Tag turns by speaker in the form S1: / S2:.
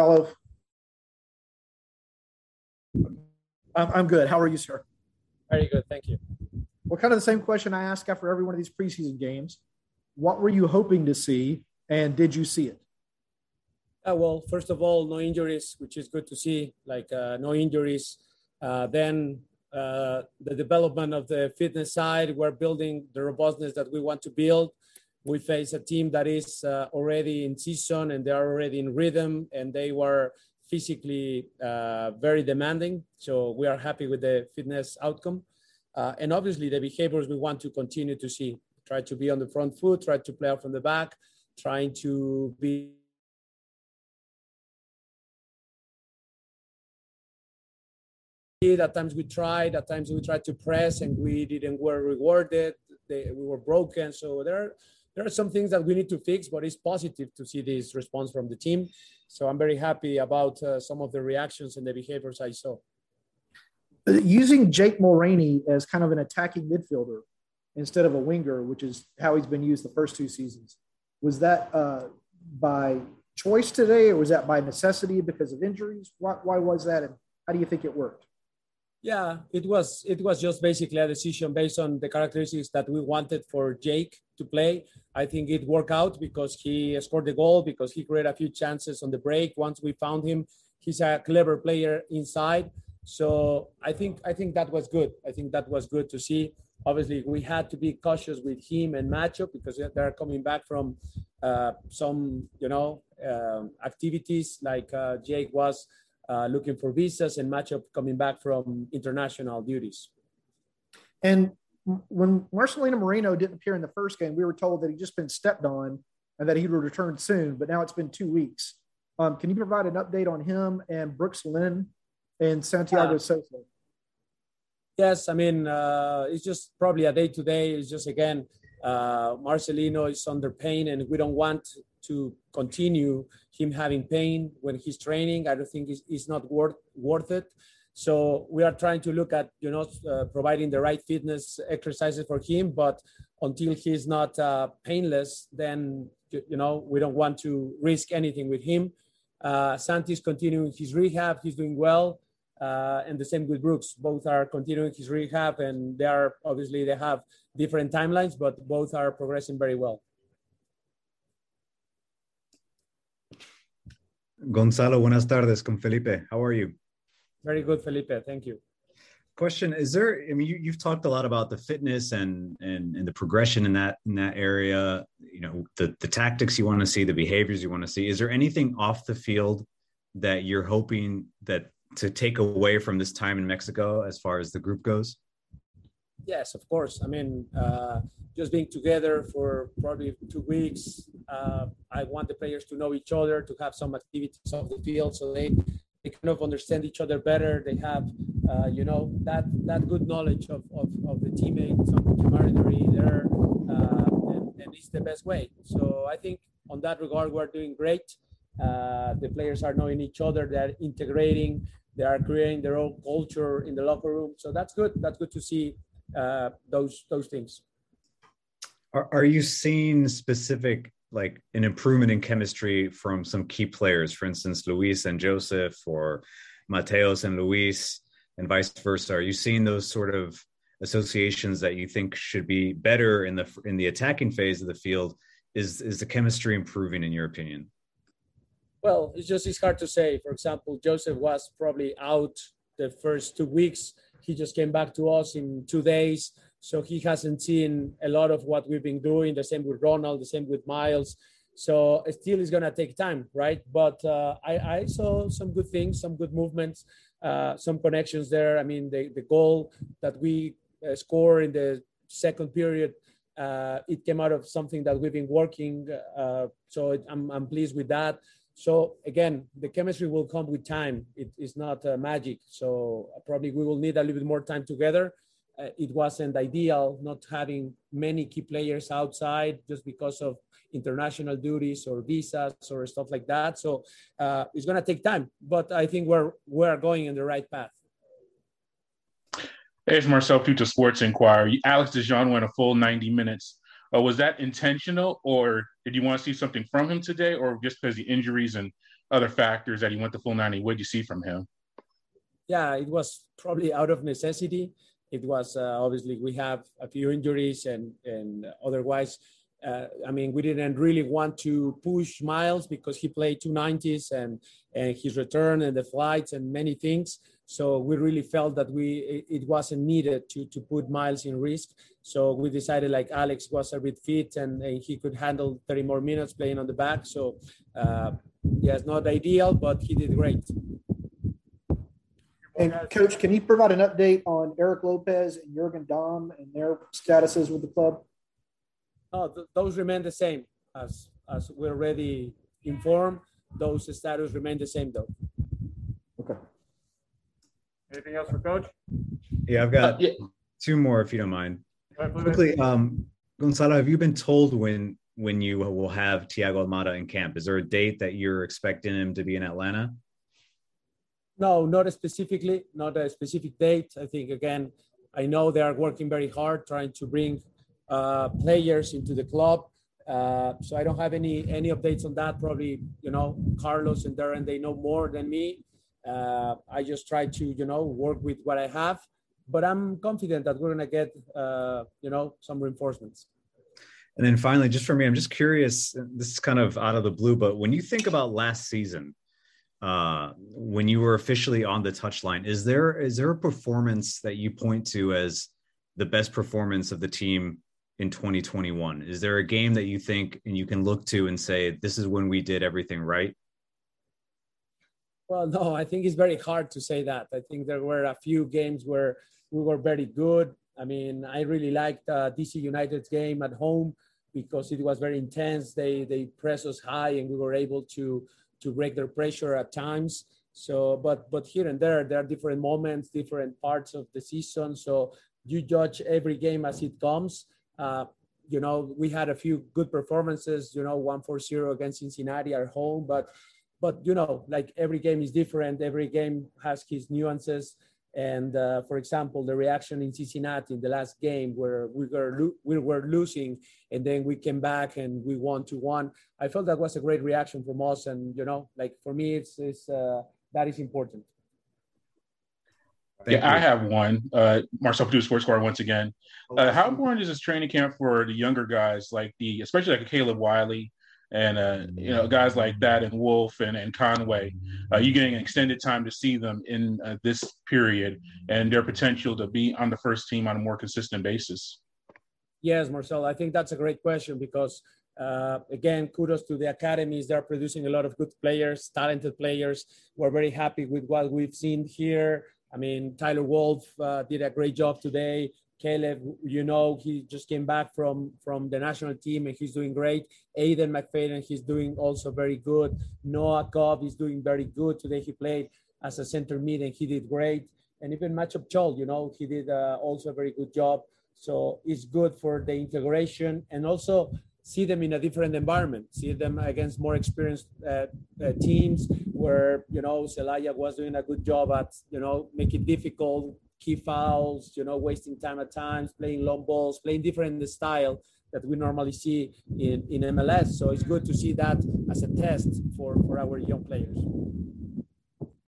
S1: I'm, I'm good. How are you, sir?
S2: Very good, thank you.
S1: Well, kind of the same question I ask after every one of these preseason games. What were you hoping to see, and did you see it?
S2: Uh, well, first of all, no injuries, which is good to see. Like uh, no injuries. Uh, then uh, the development of the fitness side, we're building the robustness that we want to build. We face a team that is uh, already in season and they are already in rhythm, and they were physically uh, very demanding. So we are happy with the fitness outcome. and obviously, the behaviors we want to continue to see. Try to be on the front foot, try to play out from the back, trying to be At times we tried, at times we tried to press and we didn't were rewarded. They, we were broken. So there are, there are some things that we need to fix, but it's positive to see this response from the team. So I'm very happy about uh, some of the reactions and the behaviors I saw.
S1: Using Jake Mulraney as kind of an attacking midfielder instead of a winger, which is how he's been used the first two seasons, was that uh, by choice today or was that by necessity because of injuries? Why, why was that? And how do you think it worked?
S2: Yeah, it was it was just basically a decision based on the characteristics that we wanted for Jake to play. I think it worked out because he scored the goal because he created a few chances on the break. Once we found him, he's a clever player inside. So I think I think that was good. I think that was good to see. Obviously, we had to be cautious with him and Macho because they're coming back from uh, some you know uh, activities like uh, Jake was uh, looking for visas and Macho coming back from international duties.
S1: And when Marcelino Moreno didn't appear in the first game, we were told that he'd just been stepped on and that he would return soon, but now it's been two weeks. Um, can you provide an update on him and Brooks Lennon and Santiago uh, Sosa?
S2: Yes, I mean, uh, it's just probably a day to day. It's just, again, uh, Marcelino is under pain and we don't want to continue him having pain when he's training. I don't think it's, it's not worth worth it. So we are trying to look at you know uh, providing the right fitness exercises for him, but until he's not uh, painless, then you know we don't want to risk anything with him. Uh, Santi's continuing his rehab; he's doing well, uh, and the same with Brooks. Both are continuing his rehab, and they are obviously they have different timelines, but both are progressing very well.
S3: Gonzalo, buenas tardes con Felipe. How are you?
S2: Very good, Felipe. Thank you.
S3: Question: Is there? I mean, you, have talked a lot about the fitness and, and and the progression in that in that area. You know, the the tactics you want to see, the behaviors you want to see. Is there anything off the field that you're hoping that to take away from this time in Mexico as far as the group goes?
S2: Yes, of course. I mean, uh, just being together for probably two weeks. Uh, I want the players to know each other, to have some activities off the field, so they, they kind of understand each other better. They have, uh, you know, that that good knowledge of, of, of the teammates, some camaraderie there, uh, and, and it's the best way. So I think on that regard, we're doing great. Uh, the players are knowing each other. They're integrating. They are creating their own culture in the locker room. So that's good. That's good to see uh, those those things.
S3: Are, are you seeing specific like an improvement in chemistry from some key players, for instance, Luis and Josef, or Mateos and Luis, and vice versa? Are you seeing those sort of associations that you think should be better in the in the attacking phase of the field? Is is the chemistry improving in your opinion?
S2: Well, it's just it's hard to say. For example, Josef was probably out the first two weeks. He just came back to us in two days. So he hasn't seen a lot of what we've been doing. The same with Ronald, the same with Miles. So it still is going to take time, right? But uh, I, I, saw some good things, some good movements, uh, some connections there. I mean, the, the goal that we uh, score in the second period, uh, it came out of something that we've been working. Uh, so it, I'm, I'm pleased with that. So again, the chemistry will come with time. It is not uh, magic. So probably we will need a little bit more time together. Uh, it wasn't ideal not having many key players outside just because of international duties or visas or stuff like that. So uh, it's going to take time, but I think we're we're going in the right path.
S4: It's Marcel Pourtout Sports Inquirer. Alex De John went a full 90 minutes Uh, was that intentional, or did you want to see something from him today, or just because the injuries and other factors that he went the full 90? What did you see from him?
S2: Yeah, it was probably out of necessity. It was uh, obviously we have a few injuries, and and otherwise, uh, I mean, we didn't really want to push Miles because he played two nineties and and his return and the flights and many things. So we really felt that we it wasn't needed to to put Miles in risk. So we decided like Alex was a bit fit and, and he could handle 30 more minutes playing on the back. So uh, yeah, it's not ideal, but he did great.
S1: And coach, can you provide an update on Erik Lopez and Jurgen Damm and their statuses with the club?
S2: Oh, th- those remain the same as as we're already informed. Those status remain the same though.
S1: Okay.
S5: Anything else for coach?
S3: Yeah, I've got
S4: Uh, yeah.
S3: two more if you don't mind.
S5: All right,
S3: Quickly, um, Gonzalo, have you been told when when you will have Thiago Almada in camp? Is there a date that you're expecting him to be in Atlanta?
S2: No, not specifically, not a specific date. I think again, I know they are working very hard trying to bring uh, players into the club. Uh, so I don't have any any updates on that. Probably, you know, Carlos and Darren they know more than me. Uh, I just try to, you know, work with what I have. But I'm confident that we're gonna get, uh, you know, some reinforcements.
S3: And then finally, just for me, I'm just curious. This is kind of out of the blue, but when you think about last season, uh, when you were officially on the touchline, is there is there a performance that you point to as the best performance of the team in 2021? Is there a game that you think and you can look to and say this is when we did everything right?
S2: Well, no, I think it's very hard to say that. I think there were a few games where we were very good. I mean, I really liked uh, DC United's game at home because it was very intense. They they press us high, and we were able to to break their pressure at times. So, but but here and there, there are different moments, different parts of the season. So you judge every game as it comes. Uh, you know, we had a few good performances. You know, one for zero against Cincinnati at home, but but you know, like every game is different. Every game has his nuances. And uh, for example, the reaction in Cincinnati in the last game where we were we were losing, and then we came back and we won to one. I felt that was a great reaction from us, and you know, like for me, it's, it's uh, that is important.
S3: Thank
S4: yeah, I have one. Uh, Marcel Pourtout Sports Car once again. Uh, how important is this training camp for the younger guys, like the especially like Caleb Wiley and uh, you know guys like that and Wolff and, and Conway? Uh, you getting an extended time to see them in uh, this period and their potential to be on the first team on a more consistent basis.
S2: Yes, Marcel, I think that's a great question because, uh, again, kudos to the academies. They're producing a lot of good players, talented players. We're very happy with what we've seen here. I mean, Tyler Wolff uh, did a great job today. Caleb, you know, he just came back from from the national team and he's doing great. Aiden McFadden, he's doing also very good. Noah Cobb is doing very good today. He played as a center mid and he did great. And even Machop Chol, you know, he did uh, also a very good job. So it's good for the integration and also see them in a different environment, see them against more experienced uh, uh, teams where, you know, Celaya was doing a good job at, you know, making difficult key fouls, you know, wasting time at times, playing long balls, playing different style that we normally see in, in MLS. So it's good to see that as a test for, for our young players.